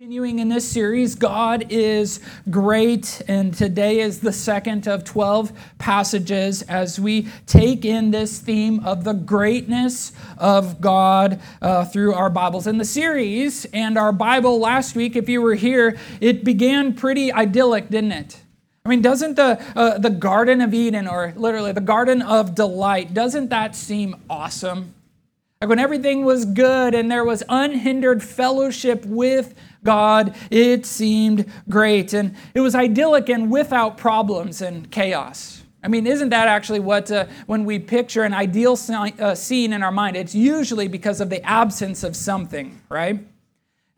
Continuing in this series, God is great, and today is the second of 12 passages as we take in this theme of the greatness of God uh, through our Bibles. In the series and our Bible last week, if you were here, it began pretty idyllic, didn't it? I mean, doesn't the, uh, the Garden of Eden, or literally the Garden of Delight, doesn't that seem awesome? Like when everything was good and there was unhindered fellowship with God, it seemed great. And it was idyllic and without problems and chaos. I mean, isn't that actually what, uh, when we picture an ideal uh, scene in our mind, it's usually because of the absence of something, right?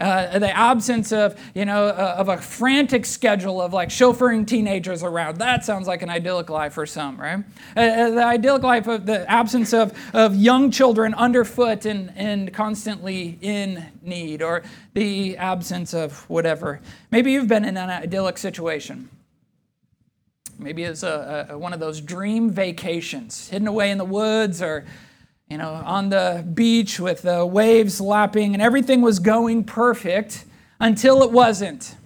Uh, the absence of you know uh, of a frantic schedule of like chauffeuring teenagers around. That sounds like an idyllic life for some right? Uh, uh, the idyllic life of the absence of, of young children underfoot and, and constantly in need or the absence of whatever. Maybe you've been in an idyllic situation. Maybe it's a, a, one of those dream vacations hidden away in the woods or you know, on the beach with the waves lapping, and everything was going perfect until it wasn't.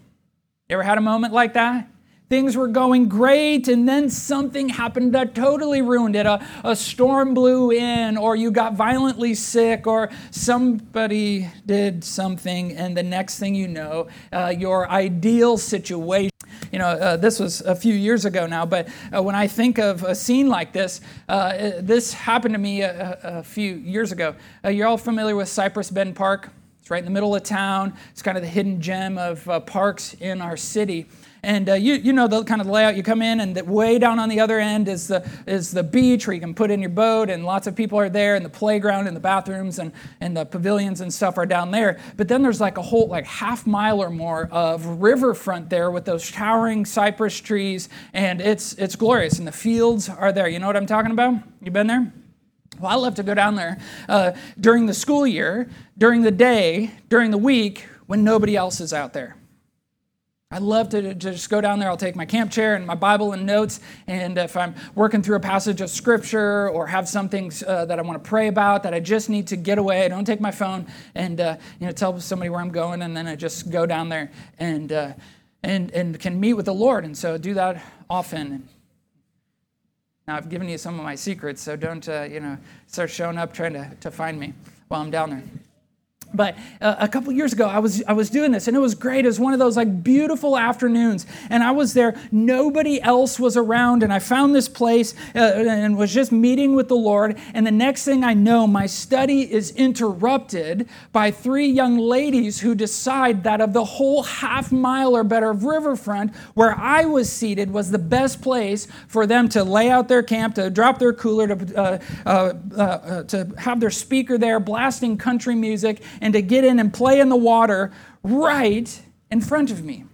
You ever had a moment like that? Things were going great, and then something happened that totally ruined it. A, a storm blew in, or you got violently sick, or somebody did something, and the next thing you know, uh, your ideal situation you know, uh, this was a few years ago now, but uh, when I think of a scene like this, uh, this happened to me a, a few years ago. Uh, you're all familiar with Cypress Bend Park? It's right in the middle of town. It's kind of the hidden gem of uh, parks in our city. And uh, you, you know the kind of layout. You come in, and the, way down on the other end is the, is the beach where you can put in your boat, and lots of people are there, and the playground and the bathrooms and, and the pavilions and stuff are down there. But then there's like a whole like half mile or more of riverfront there with those towering cypress trees, and it's, it's glorious. And the fields are there. You know what I'm talking about? You been there? Well, I love to go down there uh, during the school year, during the day, during the week when nobody else is out there. I love to just go down there. I'll take my camp chair and my Bible and notes. And if I'm working through a passage of scripture or have something uh, that I want to pray about that I just need to get away, I don't take my phone and uh, you know tell somebody where I'm going, and then I just go down there and uh, and and can meet with the Lord. And so I do that often. Now I've given you some of my secrets, so don't uh, you know start showing up trying to, to find me while I'm down there. But uh, a couple years ago, I was, I was doing this, and it was great. It was one of those like beautiful afternoons, and I was there. Nobody else was around, and I found this place uh, and was just meeting with the Lord. And the next thing I know, my study is interrupted by three young ladies who decide that of the whole half mile or better of riverfront where I was seated was the best place for them to lay out their camp, to drop their cooler, to, uh, uh, uh to have their speaker there blasting country music and to get in and play in the water right in front of me.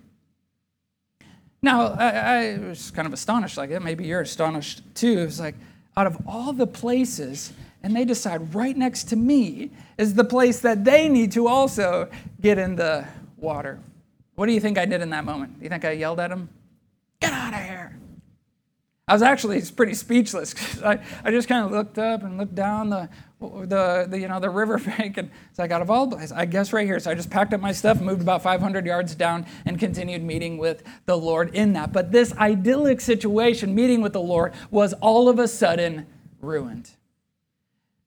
Now, I, I was kind of astonished, like, maybe you're astonished too. It was like, out of all the places, and they decide right next to me is the place that they need to also get in the water. What do you think I did in that moment? Do you think I yelled at them? Get out of here. I was actually pretty speechless. I, I just kind of looked up and looked down the the, the, you know the riverbank and so I got of all places, I guess right here. So I just packed up my stuff, moved about 500 yards down, and continued meeting with the Lord in that. But this idyllic situation, meeting with the Lord, was all of a sudden ruined.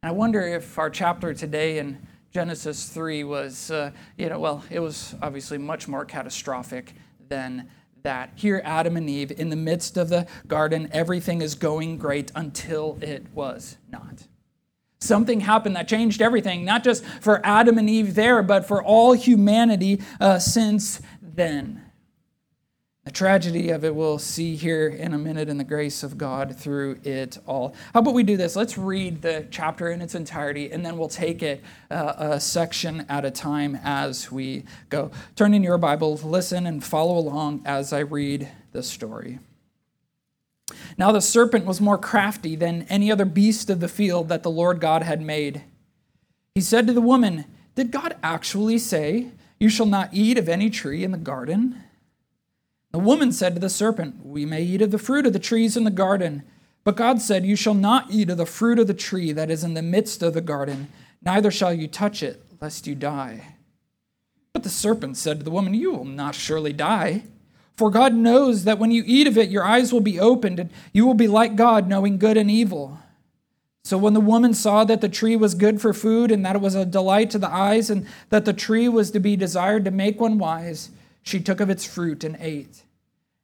And I wonder if our chapter today in Genesis 3 was, uh, you know, well, it was obviously much more catastrophic than that. Here, Adam and Eve, in the midst of the garden, everything is going great until it was not. Something happened that changed everything, not just for Adam and Eve there, but for all humanity uh, since then. The tragedy of it we'll see here in a minute in the grace of God through it all. How about we do this? Let's read the chapter in its entirety, and then we'll take it uh, a section at a time as we go. Turn in your Bible, listen, and follow along as I read the story. Now the serpent was more crafty than any other beast of the field that the Lord God had made. He said to the woman, Did God actually say, You shall not eat of any tree in the garden? The woman said to the serpent, We may eat of the fruit of the trees in the garden. But God said, You shall not eat of the fruit of the tree that is in the midst of the garden, neither shall you touch it, lest you die. But the serpent said to the woman, You will not surely die. For God knows that when you eat of it, your eyes will be opened, and you will be like God, knowing good and evil. So when the woman saw that the tree was good for food, and that it was a delight to the eyes, and that the tree was to be desired to make one wise, she took of its fruit and ate.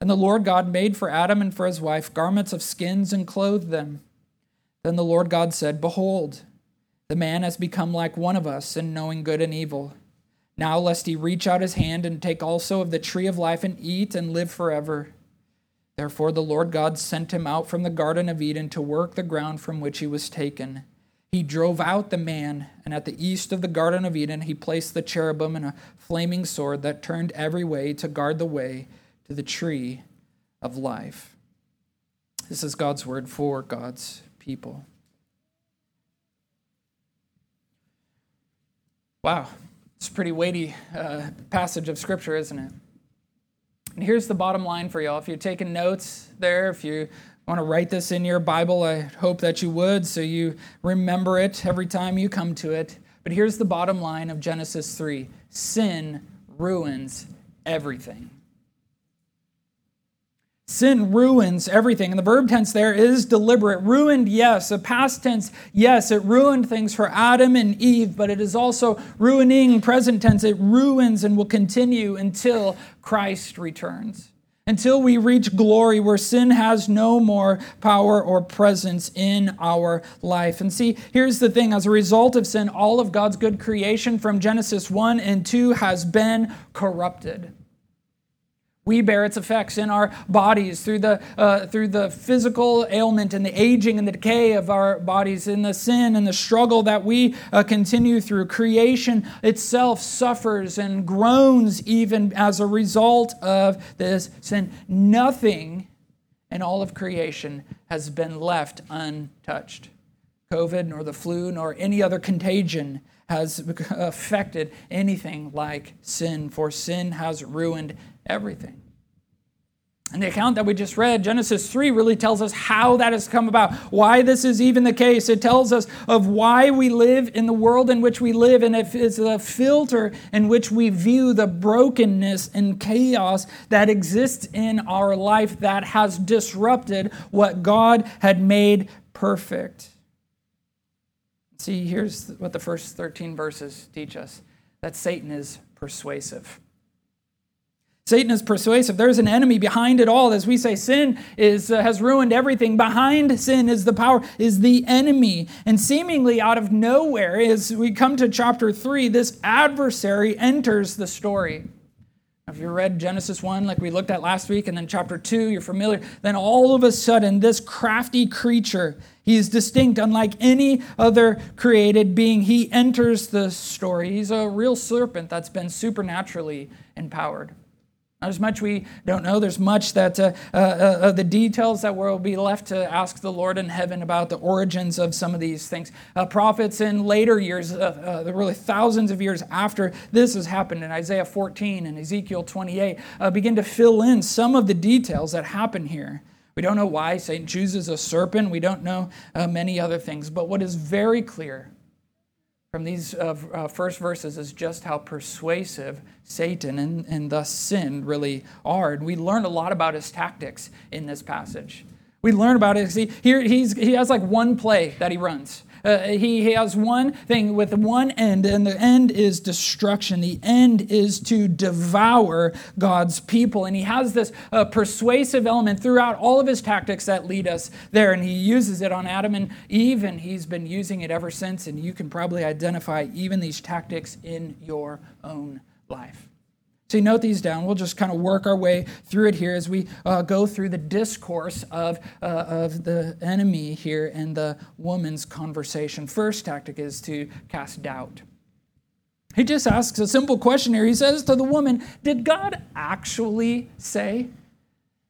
And the Lord God made for Adam and for his wife garments of skins and clothed them. Then the Lord God said, Behold, the man has become like one of us in knowing good and evil. Now, lest he reach out his hand and take also of the tree of life and eat and live forever. Therefore, the Lord God sent him out from the Garden of Eden to work the ground from which he was taken. He drove out the man, and at the east of the Garden of Eden, he placed the cherubim and a flaming sword that turned every way to guard the way to the tree of life. This is God's word for God's people. Wow, it's a pretty weighty uh, passage of Scripture, isn't it? And here's the bottom line for y'all. If you're taking notes there, if you want to write this in your Bible, I hope that you would so you remember it every time you come to it. But here's the bottom line of Genesis 3 sin ruins everything. Sin ruins everything. And the verb tense there is deliberate. Ruined, yes. A past tense, yes. It ruined things for Adam and Eve, but it is also ruining, present tense. It ruins and will continue until Christ returns. Until we reach glory where sin has no more power or presence in our life. And see, here's the thing as a result of sin, all of God's good creation from Genesis 1 and 2 has been corrupted. We bear its effects in our bodies through the, uh, through the physical ailment and the aging and the decay of our bodies, in the sin and the struggle that we uh, continue through. Creation itself suffers and groans even as a result of this sin. Nothing in all of creation has been left untouched. COVID, nor the flu, nor any other contagion has affected anything like sin, for sin has ruined everything. And the account that we just read, Genesis 3, really tells us how that has come about, why this is even the case. It tells us of why we live in the world in which we live, and if it is a filter in which we view the brokenness and chaos that exists in our life that has disrupted what God had made perfect. See, here's what the first 13 verses teach us that Satan is persuasive. Satan is persuasive. There's an enemy behind it all. As we say, sin is, uh, has ruined everything. Behind sin is the power, is the enemy. And seemingly out of nowhere, as we come to chapter 3, this adversary enters the story. If you read Genesis 1, like we looked at last week, and then chapter 2, you're familiar, then all of a sudden, this crafty creature, he is distinct, unlike any other created being. He enters the story. He's a real serpent that's been supernaturally empowered. As much we don't know. There's much that uh, uh, uh, the details that will be left to ask the Lord in heaven about the origins of some of these things. Uh, prophets in later years, uh, uh, really thousands of years after this has happened in Isaiah 14 and Ezekiel 28, begin to fill in some of the details that happen here. We don't know why Satan chooses a serpent. We don't know many other things. But what is very clear from these uh, uh, first verses is just how persuasive Satan and, and thus sin really are. And we learn a lot about his tactics in this passage. We learn about it. See, here he's, he has like one play that he runs. Uh, he, has one thing with one end, and the end is destruction. The end is to devour God's people. And he has this uh, persuasive element throughout all of his tactics that lead us there. And he uses it on Adam and Eve, and he's been using it ever since. And you can probably identify even these tactics in your own life. So you note these down. We'll just kind of work our way through it here as we uh, go through the discourse of, uh, of the enemy here and the woman's conversation. First tactic is to cast doubt. He just asks a simple question here. He says to the woman, Did God actually say?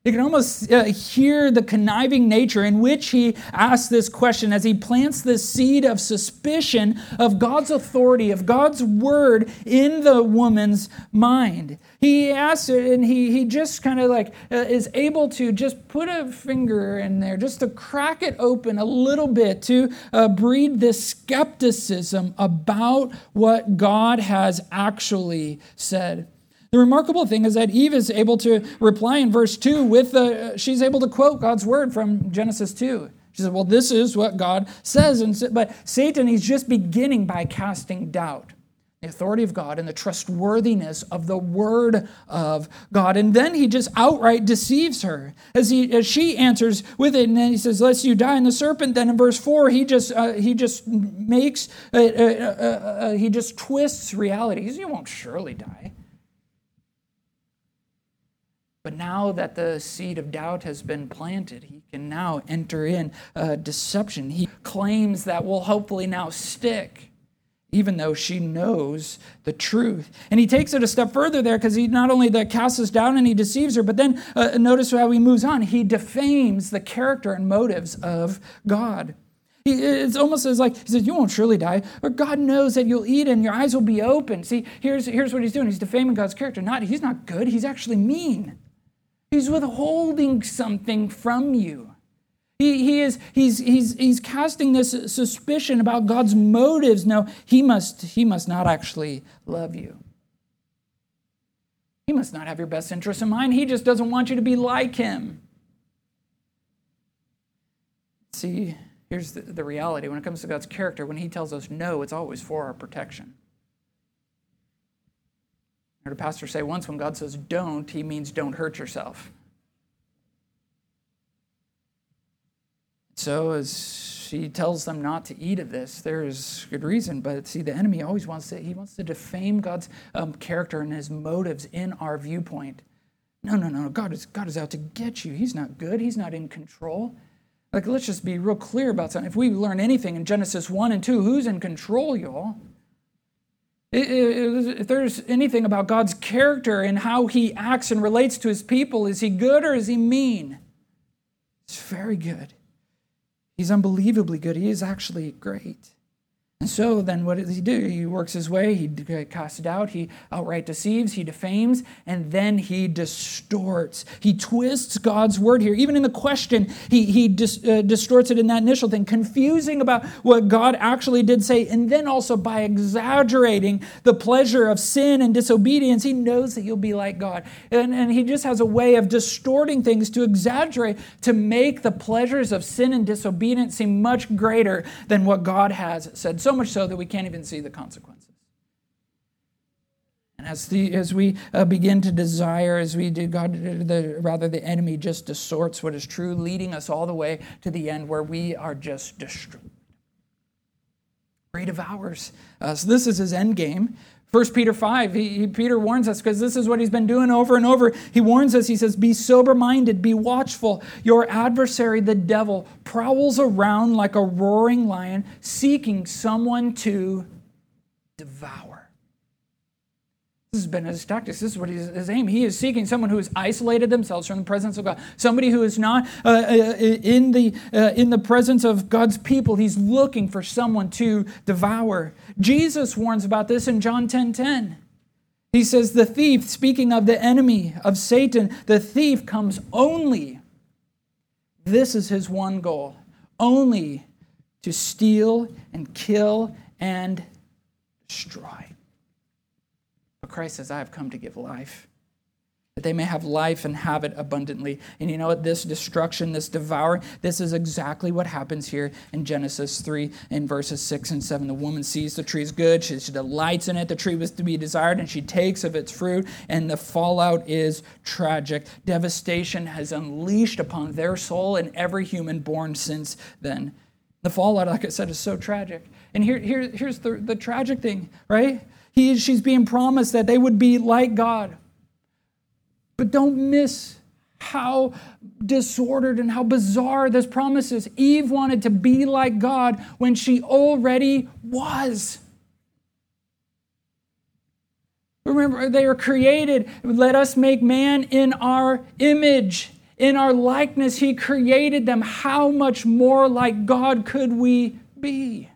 You can almost uh, hear the conniving nature in which he asks this question as he plants this seed of suspicion of God's authority, of God's word in the woman's mind. He asks it and he, he just kind of like uh, is able to just put a finger in there, just to crack it open a little bit to uh, breed this skepticism about what God has actually said. The remarkable thing is that Eve is able to reply in verse 2 with, the, she's able to quote God's word from Genesis 2. She said, Well, this is what God says. And so, but Satan, he's just beginning by casting doubt. The authority of God and the trustworthiness of the word of God. And then he just outright deceives her as, he, as she answers with it. And then he says, Lest you die. And the serpent, then in verse 4, he just, uh, he just makes, uh, uh, uh, uh he just twists reality. He says, You won't surely die. But now that the seed of doubt has been planted, he can now enter in uh, deception. He claims that will hopefully now stick, even though she knows the truth. And he takes it a step further there because he not only that casts us down and he deceives her, but then uh, notice how he moves on. He defames the character and motives of God. It's almost as like he says, You won't surely die, but God knows that you'll eat and your eyes will be open. See, here's, here's what he's doing. He's defaming God's character. Not, he's not good, he's actually mean. He's withholding something from you. He, he is, he's, he's, he's casting this suspicion about God's motives. No, he must, he must not actually love you. He must not have your best interests in mind. He just doesn't want you to be like him. See, here's the, the reality when it comes to God's character, when he tells us no, it's always for our protection. Heard a pastor say once when God says don't, he means don't hurt yourself. So, as he tells them not to eat of this, there is good reason. But see, the enemy always wants to, he wants to defame God's um, character and his motives in our viewpoint. No, no, no. God is, God is out to get you. He's not good. He's not in control. Like, let's just be real clear about something. If we learn anything in Genesis 1 and 2, who's in control, y'all? If there's anything about God's character and how he acts and relates to his people, is he good or is he mean? It's very good. He's unbelievably good. He is actually great. And so then what does he do? He works his way, he casts doubt, he outright deceives, he defames, and then he distorts. He twists God's word here. Even in the question, he, he dis, uh, distorts it in that initial thing, confusing about what God actually did say. And then also by exaggerating the pleasure of sin and disobedience, he knows that you'll be like God. And, and he just has a way of distorting things to exaggerate, to make the pleasures of sin and disobedience seem much greater than what God has said so much so that we can't even see the consequences. And as, the, as we uh, begin to desire, as we do, God, the, rather the enemy just distorts what is true, leading us all the way to the end where we are just destroyed. Great devours. Uh, so this is his end game. 1 Peter 5, he, he, Peter warns us because this is what he's been doing over and over. He warns us, he says, Be sober minded, be watchful. Your adversary, the devil, prowls around like a roaring lion, seeking someone to devour. This has been his tactics. This is what his aim. He is seeking someone who has isolated themselves from the presence of God. Somebody who is not uh, uh, in, the, uh, in the presence of God's people. He's looking for someone to devour. Jesus warns about this in John 10 10. He says, The thief, speaking of the enemy of Satan, the thief comes only. This is his one goal only to steal and kill and destroy. But Christ says, I have come to give life, that they may have life and have it abundantly. And you know what? This destruction, this devouring, this is exactly what happens here in Genesis 3 in verses 6 and 7. The woman sees the tree is good, she, she delights in it, the tree was to be desired, and she takes of its fruit, and the fallout is tragic. Devastation has unleashed upon their soul and every human born since then. The fallout, like I said, is so tragic. And here, here, here's the, the tragic thing, right? He, she's being promised that they would be like God. But don't miss how disordered and how bizarre this promise is. Eve wanted to be like God when she already was. Remember, they were created. Let us make man in our image, in our likeness. He created them. How much more like God could we be?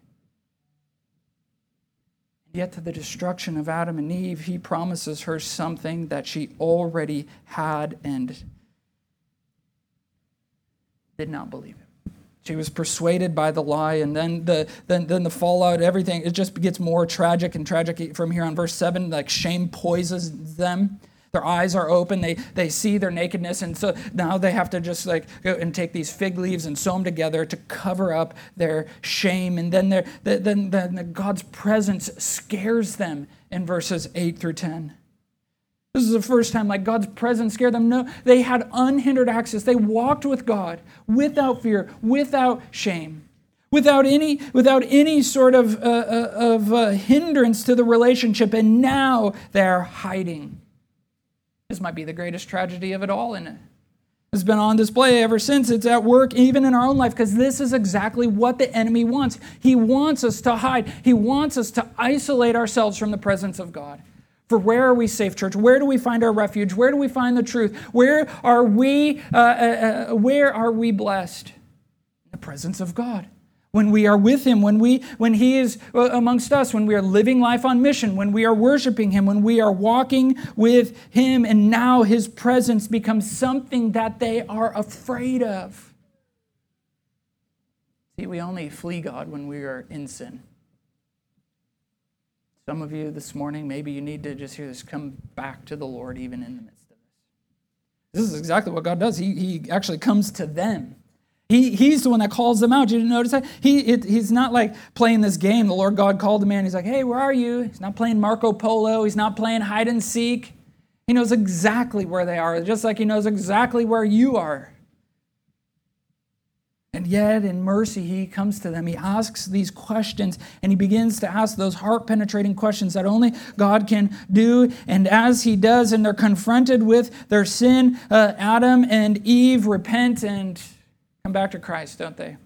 Yet, to the destruction of Adam and Eve, he promises her something that she already had and did not believe it. She was persuaded by the lie, and then the then, then the fallout, everything, it just gets more tragic and tragic from here on. Verse 7, like shame poisons them. Their eyes are open. They, they see their nakedness. And so now they have to just like go and take these fig leaves and sew them together to cover up their shame. And then, then, then God's presence scares them in verses 8 through 10. This is the first time like God's presence scared them. No, they had unhindered access. They walked with God without fear, without shame, without any, without any sort of, uh, uh of uh, hindrance to the relationship. And now they're hiding. This might be the greatest tragedy of it all, and it's been on display ever since. It's at work even in our own life because this is exactly what the enemy wants. He wants us to hide, he wants us to isolate ourselves from the presence of God. For where are we safe, church? Where do we find our refuge? Where do we find the truth? Where are we? Uh, uh, uh where are we blessed? In the presence of God when we are with him when we when he is uh, amongst us when we are living life on mission when we are worshiping him when we are walking with him and now his presence becomes something that they are afraid of. See we only flee god when we are in sin. Some of you this morning maybe you need to just hear this come back to the lord even in the midst of this. This is exactly what god does. He, he actually comes to them he, he's the one that calls them out. You didn't notice that? He, it, he's not like playing this game. The Lord God called the man. He's like, hey, where are you? He's not playing Marco Polo. He's not playing hide and seek. He knows exactly where they are, just like he knows exactly where you are. And yet, in mercy, he comes to them. He asks these questions and he begins to ask those heart penetrating questions that only God can do. And as he does, and they're confronted with their sin, uh, Adam and Eve repent and come back to Christ, don't they?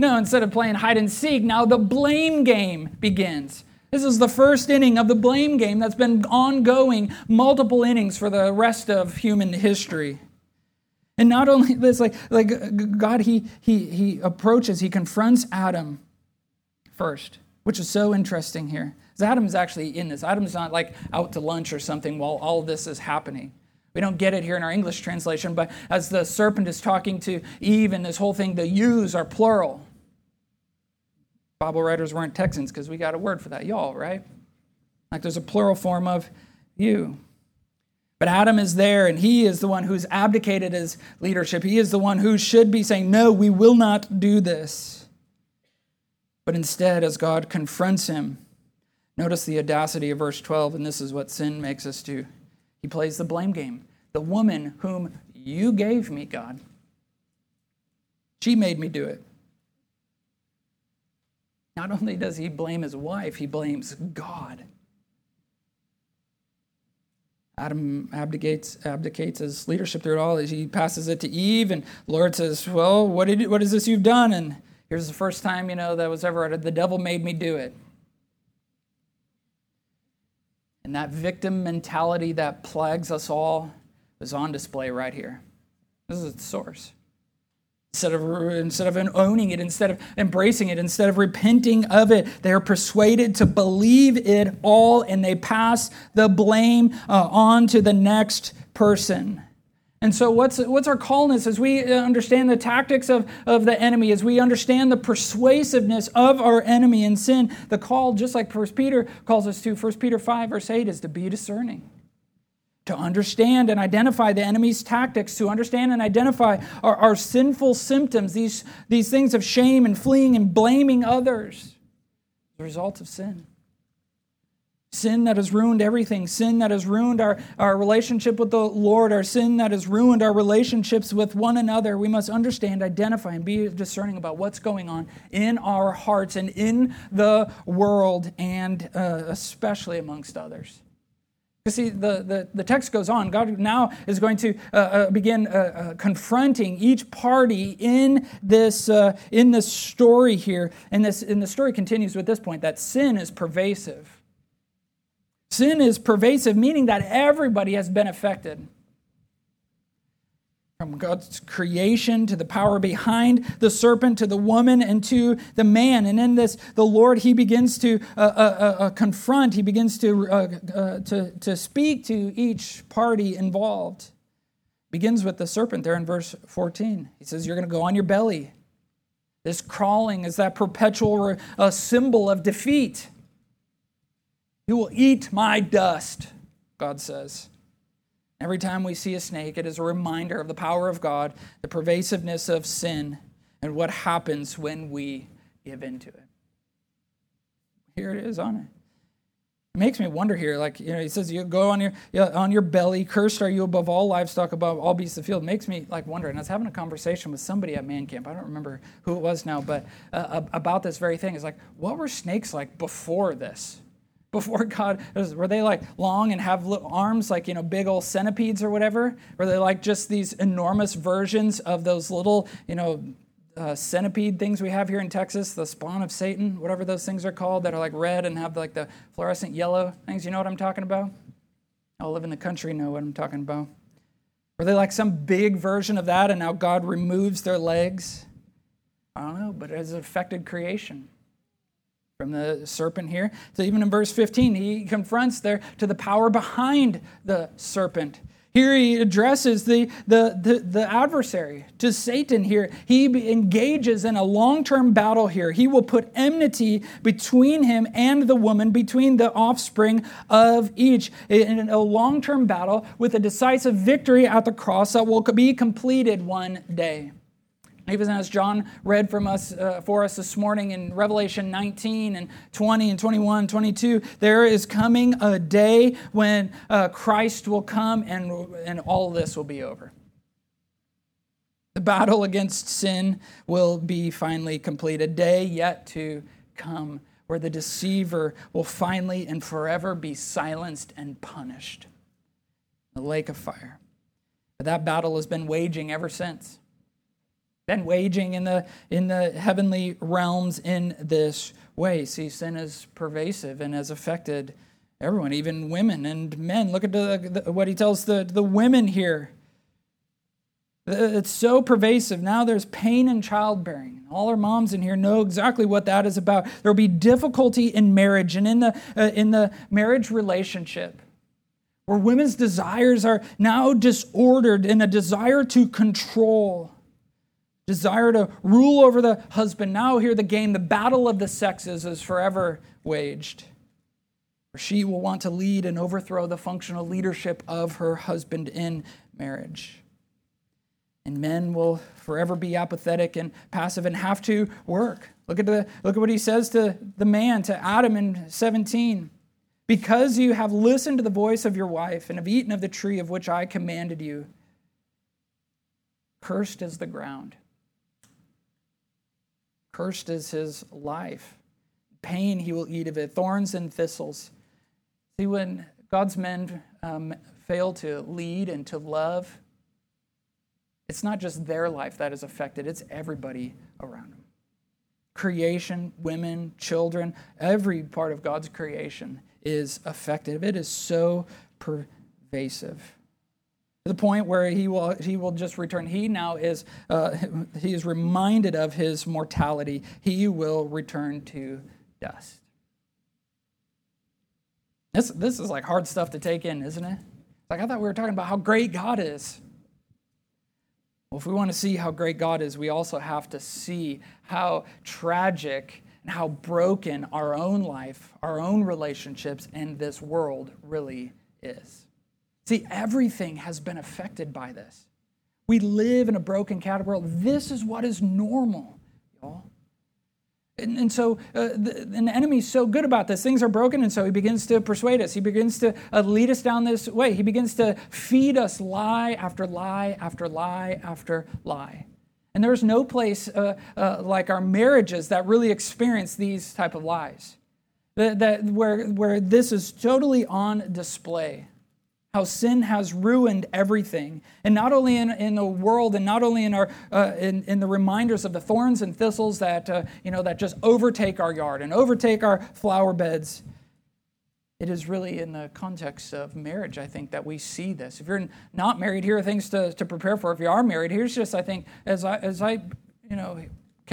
No, instead of playing hide and seek, now the blame game begins. This is the first inning of the blame game that's been ongoing, multiple innings for the rest of human history. And not only this, like, like God, he, he, he approaches, he confronts Adam first, which is so interesting here. Because Adam's actually in this. Adam's not like out to lunch or something while all this is happening. We don't get it here in our English translation, but as the serpent is talking to Eve and this whole thing, the yous are plural. Bible writers weren't Texans because we got a word for that, y'all, right? Like there's a plural form of you. But Adam is there, and he is the one who's abdicated his leadership. He is the one who should be saying, No, we will not do this. But instead, as God confronts him, notice the audacity of verse 12, and this is what sin makes us do. He plays the blame game. The woman whom you gave me, God, she made me do it. Not only does he blame his wife, he blames God. Adam abdicates, abdicates his leadership through it all. He passes it to Eve, and Lord says, Well, what, did, what is this you've done? And here's the first time, you know, that was ever uttered. The devil made me do it. And that victim mentality that plagues us all is on display right here. This is its source. Instead of, instead of owning it, instead of embracing it, instead of repenting of it, they are persuaded to believe it all and they pass the blame uh, on to the next person. And so, what's, what's our call in this? As we uh, understand the tactics of, of the enemy, as we understand the persuasiveness of our enemy in sin, the call, just like 1 Peter calls us to, 1 Peter 5, verse 8, is to be discerning to understand and identify the enemy's tactics, to understand and identify our, our, sinful symptoms, these, these things of shame and fleeing and blaming others, the result of sin. Sin that has ruined everything, sin that has ruined our, our relationship with the Lord, our sin that has ruined our relationships with one another. We must understand, identify, and be discerning about what's going on in our hearts and in the world, and uh, especially amongst others. You see, the, the, the text goes on. God now is going to uh, uh, begin uh, uh confronting each party in this, uh, in this story here. And, this, and the story continues with this point that sin is pervasive. Sin is pervasive, meaning that everybody has been affected. From God's creation to the power behind the serpent to the woman and to the man. And in this, the Lord, he begins to uh, uh, uh, uh confront, he begins to, uh, uh, to, to speak to each party involved. Begins with the serpent there in verse 14. He says, You're going to go on your belly. This crawling is that perpetual symbol of defeat. You will eat my dust, God says. Every time we see a snake, it is a reminder of the power of God, the pervasiveness of sin, and what happens when we give into it. Here it is on it. It makes me wonder here, like you know, he says, "You go on your on your belly. Cursed are you above all livestock, above all beasts of the field." It makes me like wonder. And I was having a conversation with somebody at man camp. I don't remember who it was now, but uh, about this very thing. It's like, what were snakes like before this? Before God? Were they like long and have arms like, you know, big old centipedes or whatever? Were they like just these enormous versions of those little, you know, uh, centipede things we have here in Texas, the spawn of Satan, whatever those things are called, that are like red and have like the fluorescent yellow things? You know what I'm talking about? I'll live in the country, know what I'm talking about. Were they like some big version of that and now God removes their legs? I don't know, but it has affected creation from the serpent here. So even in verse 15, he confronts there to the power behind the serpent. Here he addresses the, the, the, the, adversary, to Satan here. He engages in a long term battle here. He will put enmity between him and the woman, between the offspring of each, in a long term battle with a decisive victory at the cross that will be completed one day. Even as John read from us uh, for us this morning in Revelation 19 and 20 and 21, 22, there is coming a day when uh, Christ will come and, and all this will be over. The battle against sin will be finally complete. A day yet to come where the deceiver will finally and forever be silenced and punished. The lake of fire. But that battle has been waging ever since been waging in the in the heavenly realms in this way. See, sin is pervasive and has affected everyone, even women and men. Look at the, the, what he tells the, the women here. It's so pervasive. Now there's pain in childbearing. All our moms in here know exactly what that is about. There'll be difficulty in marriage and in the, uh, in the marriage relationship where women's desires are now disordered in a desire to control desire to rule over the husband. Now, here the game, the battle of the sexes is forever waged. She will want to lead and overthrow the functional leadership of her husband in marriage. And men will forever be apathetic and passive and have to work. Look at, the, look at what he says to the man, to Adam in 17. Because you have listened to the voice of your wife and have eaten of the tree of which I commanded you, cursed is the ground Cursed is his life. Pain he will eat of it, thorns and thistles. See, when God's men um, fail to lead and to love, it's not just their life that is affected, it's everybody around them. Creation, women, children, every part of God's creation is affected. It is so pervasive the point where he will, he will just return. He now is, uh, he is reminded of his mortality. He will return to dust. This, this is like hard stuff to take in, isn't it? Like I thought we were talking about how great God is. Well, if we want to see how great God is, we also have to see how tragic and how broken our own life, our own relationships, and this world really is. See, everything has been affected by this. We live in a broken cat world. This is what is normal, y'all. And, and so uh, the, and the enemy's so good about this. Things are broken, and so he begins to persuade us. He begins to uh, lead us down this way. He begins to feed us lie after lie after lie after lie. And there's no place uh, uh like our marriages that really experience these type of lies, that, that where, where this is totally on display how sin has ruined everything. And not only in, in the world and not only in our uh, in, in the reminders of the thorns and thistles that uh, you know that just overtake our yard and overtake our flower beds it is really in the context of marriage i think that we see this. If you're not married here are things to, to prepare for. If you are married here's just i think as i as i you know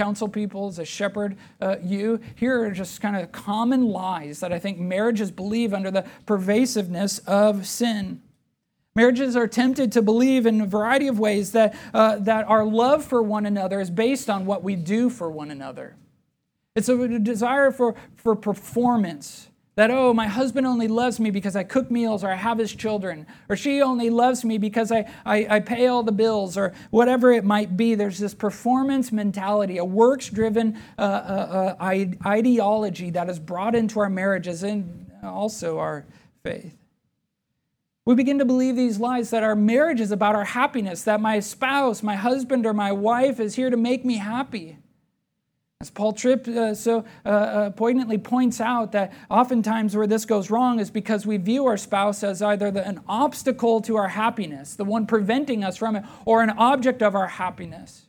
counsel people, as a shepherd, uh, you. Here are just kind of common lies that I think marriages believe under the pervasiveness of sin. Marriages are tempted to believe in a variety of ways that, uh, that our love for one another is based on what we do for one another. It's a desire for, for performance, that, oh, my husband only loves me because I cook meals or I have his children. Or she only loves me because I, I, I pay all the bills or whatever it might be. There's this performance mentality, a works driven uh, uh, uh, ideology that is brought into our marriages and also our faith. We begin to believe these lies that our marriage is about our happiness, that my spouse, my husband, or my wife is here to make me happy. As Paul Tripp uh, so uh, uh, poignantly points out, that oftentimes where this goes wrong is because we view our spouse as either the, an obstacle to our happiness, the one preventing us from it, or an object of our happiness.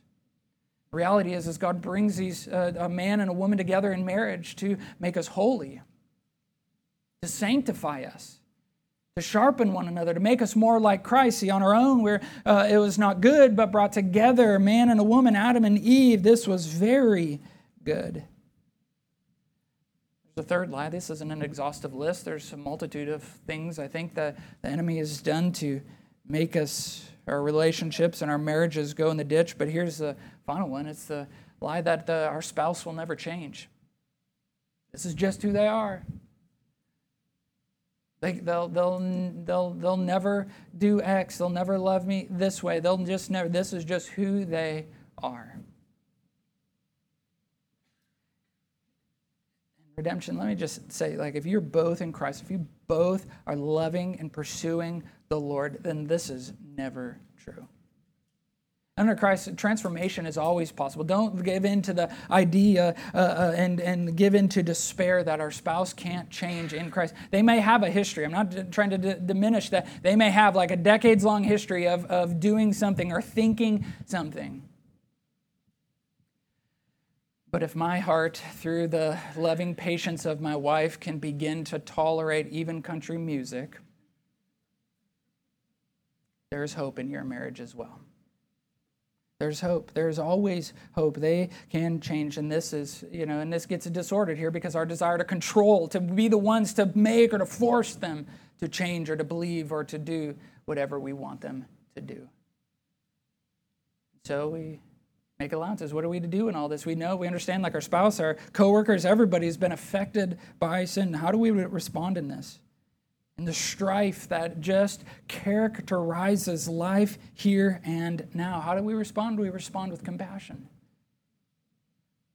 The reality is, is God brings these uh, a man and a woman together in marriage to make us holy, to sanctify us to sharpen one another, to make us more like Christ. See, on our own, where uh, it was not good, but brought together, a man and a woman, Adam and Eve, this was very good. There's a third lie. This isn't an exhaustive list. There's a multitude of things I think that the enemy has done to make us, our relationships and our marriages go in the ditch. But here's the final one it's the lie that the, our spouse will never change. This is just who they are. They, they'll, they'll, they'll, they'll never do X. They'll never love me this way. They'll just never, this is just who they are. Redemption, let me just say, like, if you're both in Christ, if you both are loving and pursuing the Lord, then this is never true. Under Christ, transformation is always possible. Don't give in to the idea uh, uh, and, and give in to despair that our spouse can't change in Christ. They may have a history. I'm not trying to d- diminish that. They may have like a decades long history of, of doing something or thinking something. But if my heart, through the loving patience of my wife, can begin to tolerate even country music, there's hope in your marriage as well. There's hope. There's always hope. They can change. And this is, you know, and this gets disordered here because our desire to control, to be the ones to make or to force them to change or to believe or to do whatever we want them to do. So we make allowances. What are we to do in all this? We know, we understand, like our spouse, our coworkers, everybody's been affected by sin. How do we respond in this? In the strife that just characterizes life here and now. How do we respond? We respond with compassion.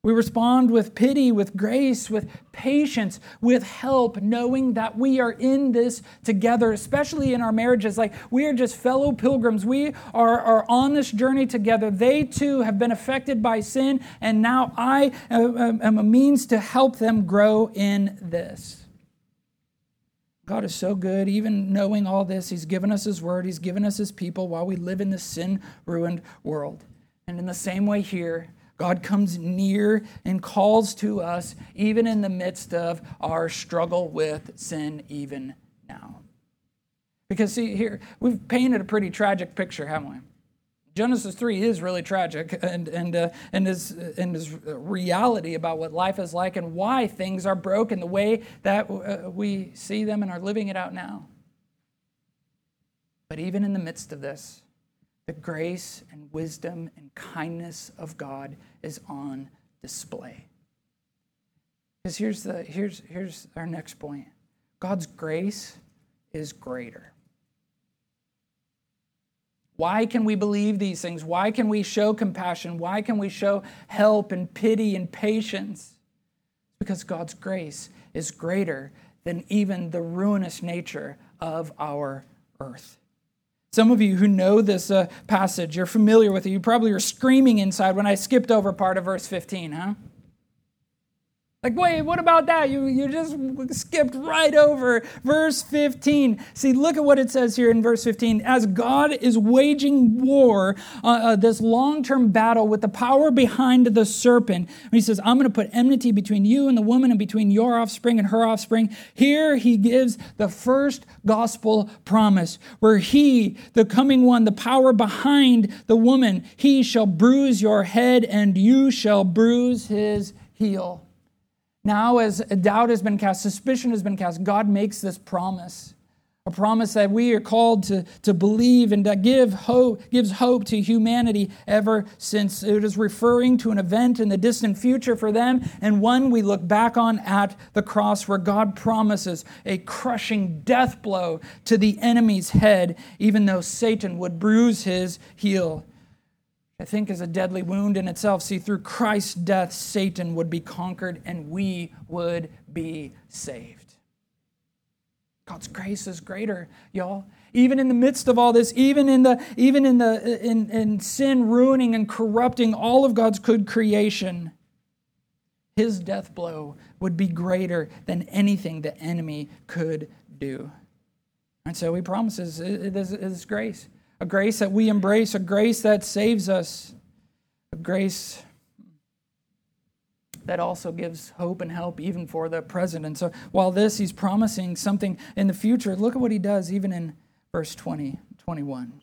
We respond with pity, with grace, with patience, with help, knowing that we are in this together, especially in our marriages. Like we are just fellow pilgrims. We are, are on this journey together. They too have been affected by sin, and now I uh, um, am a means to help them grow in this. God is so good. Even knowing all this, He's given us His word, He's given us His people while we live in this sin ruined world. And in the same way, here, God comes near and calls to us, even in the midst of our struggle with sin, even now. Because, see, here, we've painted a pretty tragic picture, haven't we? Genesis 3 is really tragic and, and, uh, and, is, and is reality about what life is like and why things are broken the way that uh, we see them and are living it out now. But even in the midst of this, the grace and wisdom and kindness of God is on display. Because here's, the, here's, here's our next point God's grace is greater. Why can we believe these things? Why can we show compassion? Why can we show help and pity and patience? Because God's grace is greater than even the ruinous nature of our earth. Some of you who know this uh, passage, you're familiar with it. You probably are screaming inside when I skipped over part of verse 15, huh? Like, wait, what about that? You, you just skipped right over verse 15. See, look at what it says here in verse 15. As God is waging war, uh, uh, this long term battle with the power behind the serpent, he says, I'm going to put enmity between you and the woman and between your offspring and her offspring. Here he gives the first gospel promise where he, the coming one, the power behind the woman, he shall bruise your head and you shall bruise his heel. Now, as doubt has been cast, suspicion has been cast, God makes this promise. A promise that we are called to, to believe and that give hope, gives hope to humanity ever since it is referring to an event in the distant future for them and one we look back on at the cross where God promises a crushing death blow to the enemy's head, even though Satan would bruise his heel. I think is a deadly wound in itself. See, through Christ's death, Satan would be conquered and we would be saved. God's grace is greater, y'all. Even in the midst of all this, even in the even in the in, in sin ruining and corrupting all of God's good creation, his death blow would be greater than anything the enemy could do. And so he promises it is grace a grace that we embrace, a grace that saves us, a grace that also gives hope and help even for the present. And so while this, he's promising something in the future, look at what he does even in verse 20, 21.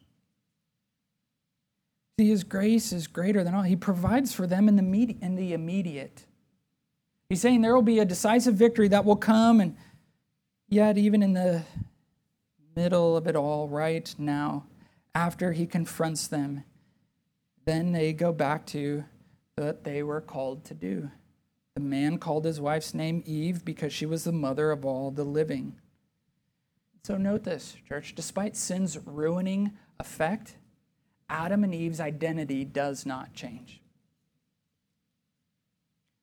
See, his grace is greater than all. He provides for them in the, in the immediate. He's saying there will be a decisive victory that will come, and yet, even in the middle of it all, right now, after he confronts them, then they go back to what they were called to do. The man called his wife's name Eve because she was the mother of all the living. So note this, church, despite sin's ruining effect, Adam and Eve's identity does not change.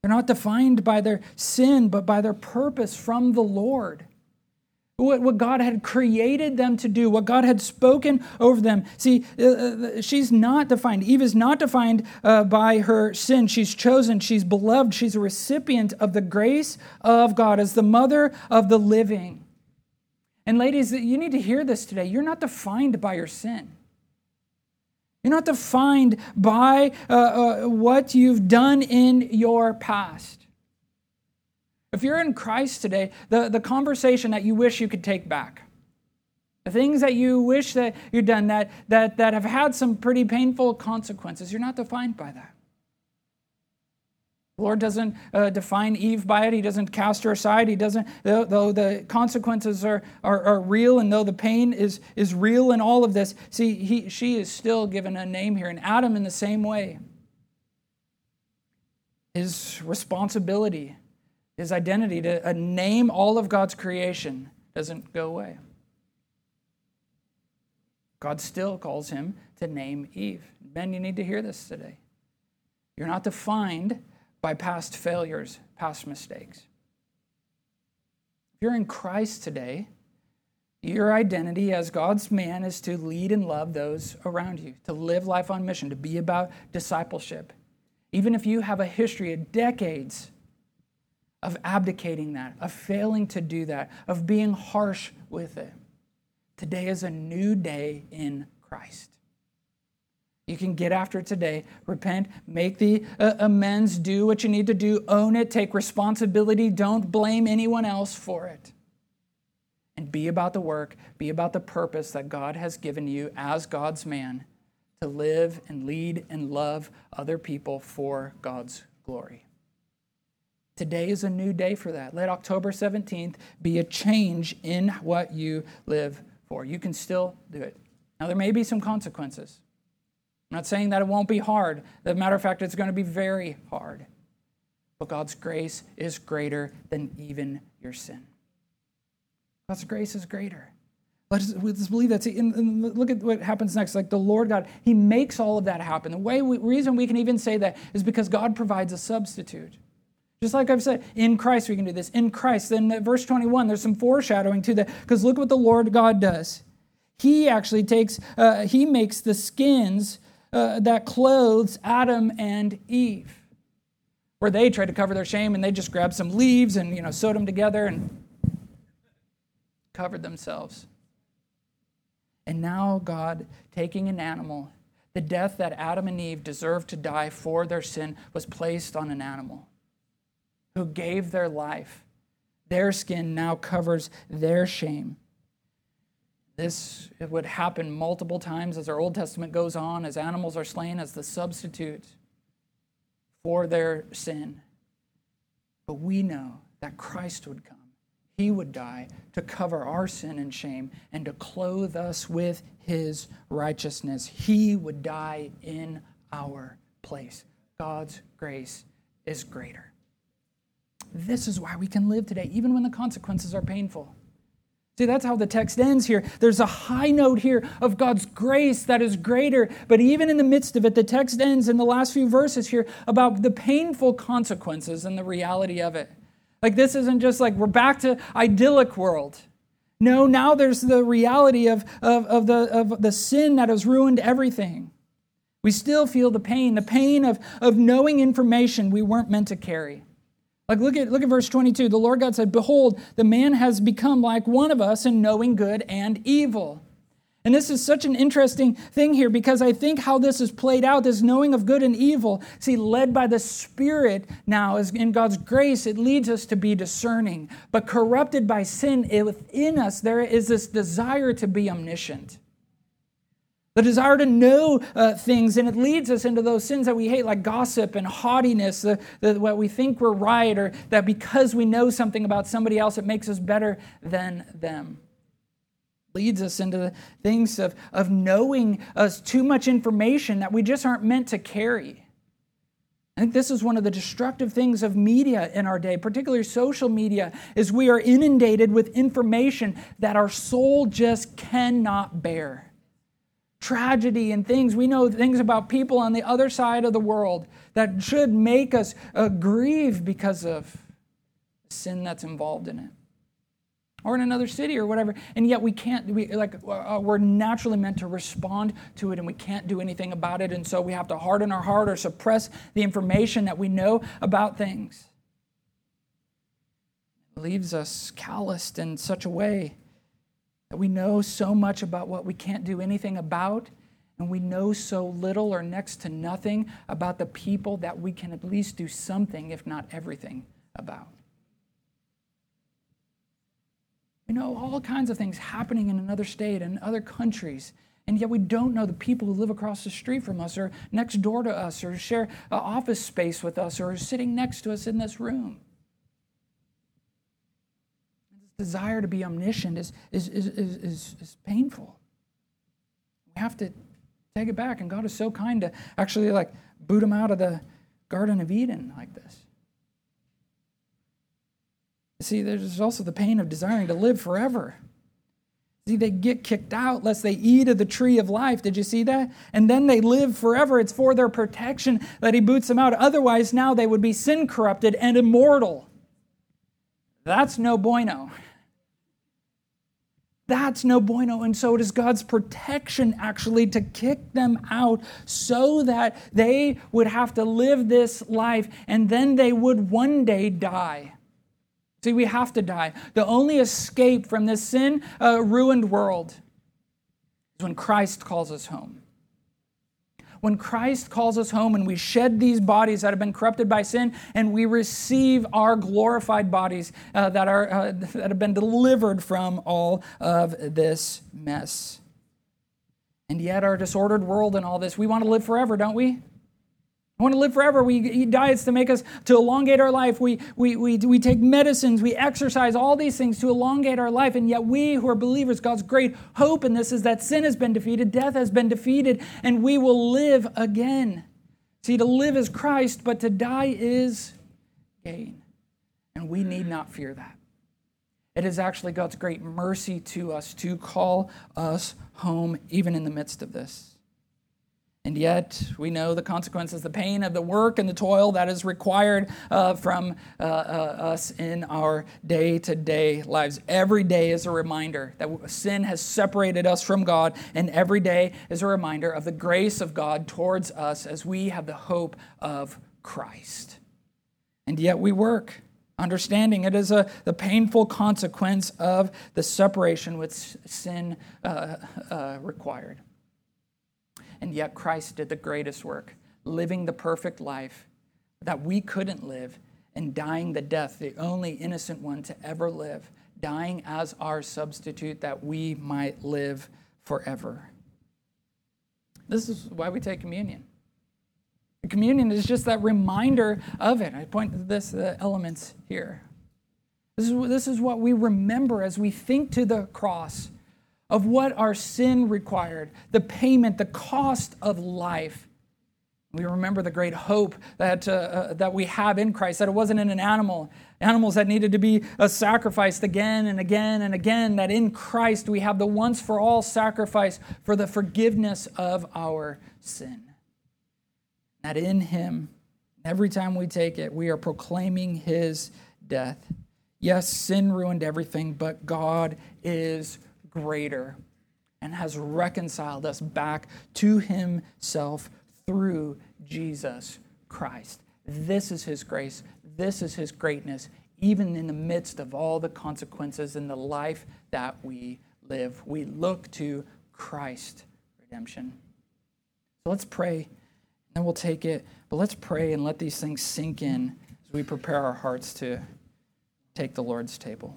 They're not defined by their sin, but by their purpose from the Lord what, what God had created them to do, what God had spoken over them. See, uh, uh, she's not defined. Eve is not defined uh, by her sin. She's chosen, she's beloved, she's a recipient of the grace of God as the mother of the living. And ladies, you need to hear this today. You're not defined by your sin. You're not defined by uh, uh, what you've done in your past. If you're in Christ today, the, the conversation that you wish you could take back, the things that you wish that you'd done that, that, that have had some pretty painful consequences, you're not defined by that. The Lord doesn't uh, define Eve by it. He doesn't cast her aside. He doesn't, though, though the consequences are, are, are, real and though the pain is, is real in all of this, see, he, she is still given a name here. And Adam, in the same way, his responsibility his identity, to uh, name all of God's creation, doesn't go away. God still calls him to name Eve. Men, you need to hear this today. You're not defined by past failures, past mistakes. If you're in Christ today, your identity as God's man is to lead and love those around you, to live life on mission, to be about discipleship. Even if you have a history of decades of abdicating that, of failing to do that, of being harsh with it. Today is a new day in Christ. You can get after it today, repent, make the uh, amends, do what you need to do, own it, take responsibility, don't blame anyone else for it. And be about the work, be about the purpose that God has given you as God's man to live and lead and love other people for God's glory. Today is a new day for that. Let October 17th be a change in what you live for. You can still do it. Now, there may be some consequences. I'm not saying that it won't be hard. As a matter of fact, it's going to be very hard. But God's grace is greater than even your sin. God's grace is greater. Let's, let's believe that. See, and, and look at what happens next. Like the Lord God, He makes all of that happen. The way we, reason we can even say that is because God provides a substitute. Just like I've said, in Christ we can do this. In Christ. Then verse 21, there's some foreshadowing to that. Because look what the Lord God does. He actually takes, uh, he makes the skins uh, that clothes Adam and Eve. Where they tried to cover their shame and they just grabbed some leaves and you know sewed them together and covered themselves. And now God taking an animal, the death that Adam and Eve deserved to die for their sin was placed on an animal who gave their life. Their skin now covers their shame. This would happen multiple times as our Old Testament goes on, as animals are slain as the substitute for their sin. But we know that Christ would come. He would die to cover our sin and shame and to clothe us with his righteousness. He would die in our place. God's grace is greater. This is why we can live today, even when the consequences are painful. See, that's how the text ends here. There's a high note here of God's grace that is greater. But even in the midst of it, the text ends in the last few verses here about the painful consequences and the reality of it. Like, this isn't just like we're back to idyllic world. No, now there's the reality of, of, of, the, of the sin that has ruined everything. We still feel the pain, the pain of, of knowing information we weren't meant to carry. Like look at look at verse 22. The Lord God said, "Behold, the man has become like one of us in knowing good and evil." And this is such an interesting thing here because I think how this is played out, this knowing of good and evil, see, led by the Spirit now, is in God's grace, it leads us to be discerning. But corrupted by sin within us, there is this desire to be omniscient the desire to know uh, things, and it leads us into those sins that we hate, like gossip and haughtiness, the, the, what we think we're right, or that because we know something about somebody else, it makes us better than them. Leads us into the things of, of knowing us too much information that we just aren't meant to carry. I think this is one of the destructive things of media in our day, particularly social media, is we are inundated with information that our soul just cannot bear tragedy and things. We know things about people on the other side of the world that should make us uh, grieve because of sin that's involved in it. Or in another city or whatever, and yet we can't. We like uh, we're naturally meant to respond to it, and we can't do anything about it. And so we have to harden our heart or suppress the information that we know about things. It leaves us calloused in such a way that we know so much about what we can't do anything about, and we know so little or next to nothing about the people that we can at least do something, if not everything, about. We know all kinds of things happening in another state and other countries, and yet we don't know the people who live across the street from us, or next door to us, or share office space with us, or are sitting next to us in this room desire to be omniscient is, is, is, is, is, painful. We have to take it back, and God is so kind to actually like boot him out of the Garden of Eden like this. See, there's also the pain of desiring to live forever. See, they get kicked out lest they eat of the tree of life. Did you see that? And then they live forever. It's for their protection that he boots them out. Otherwise, now they would be sin corrupted and immortal. That's no bueno. That's no bueno. And so it is God's protection actually to kick them out so that they would have to live this life and then they would one day die. See, we have to die. The only escape from this sin uh, ruined world is when Christ calls us home. When Christ calls us home and we shed these bodies that have been corrupted by sin and we receive our glorified bodies uh, that, are, uh, that have been delivered from all of this mess. And yet, our disordered world and all this, we want to live forever, don't we? I want to live forever. We eat diets to make us to elongate our life. We, we, we, we take medicines. We exercise, all these things to elongate our life. And yet, we who are believers, God's great hope in this is that sin has been defeated, death has been defeated, and we will live again. See, to live is Christ, but to die is gain. And we need not fear that. It is actually God's great mercy to us to call us home, even in the midst of this. And yet, we know the consequences, the pain of the work and the toil that is required uh, from uh, uh, us in our day to day lives. Every day is a reminder that sin has separated us from God, and every day is a reminder of the grace of God towards us as we have the hope of Christ. And yet, we work, understanding it is a, the painful consequence of the separation which sin uh, uh, required. And yet Christ did the greatest work, living the perfect life that we couldn't live and dying the death, the only innocent one to ever live, dying as our substitute that we might live forever. This is why we take communion. communion is just that reminder of it. I point to this the elements here. This is, this is what we remember as we think to the cross of what our sin required, the payment, the cost of life. We remember the great hope that, uh, uh, that we have in Christ, that it wasn't in an animal, animals that needed to be uh, sacrificed again and again and again, that in Christ we have the once for all sacrifice for the forgiveness of our sin. That in Him, every time we take it, we are proclaiming His death. Yes, sin ruined everything, but God is greater and has reconciled us back to himself through Jesus Christ. This is his grace. This is his greatness, even in the midst of all the consequences in the life that we live. We look to Christ redemption. So let's pray, and then we'll take it. But let's pray and let these things sink in as we prepare our hearts to take the Lord's table.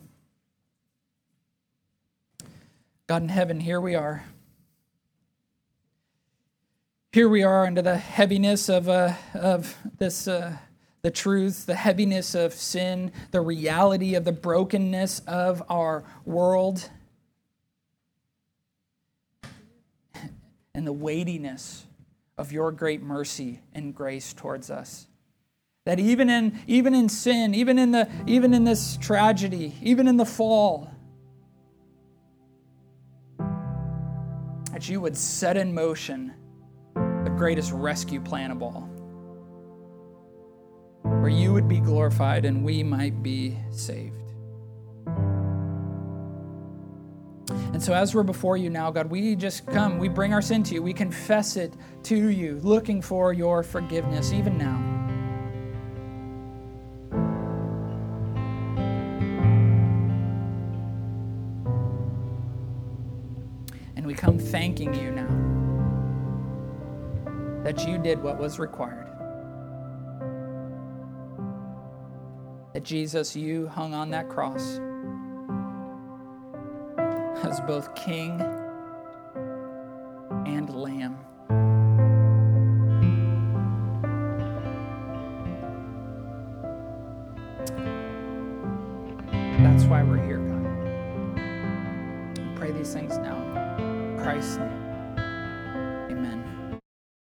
God in heaven, here we are. Here we are under the heaviness of, uh, of this, uh, the truth, the heaviness of sin, the reality of the brokenness of our world, and the weightiness of your great mercy and grace towards us that even in even in sin even in the even in this tragedy even in the fall you would set in motion the greatest rescue plan of all, where you would be glorified and we might be saved. And so, as we're before you now, God, we just come, we bring our sin to you, we confess it to you, looking for your forgiveness even now. Did what was required. That Jesus, you hung on that cross as both King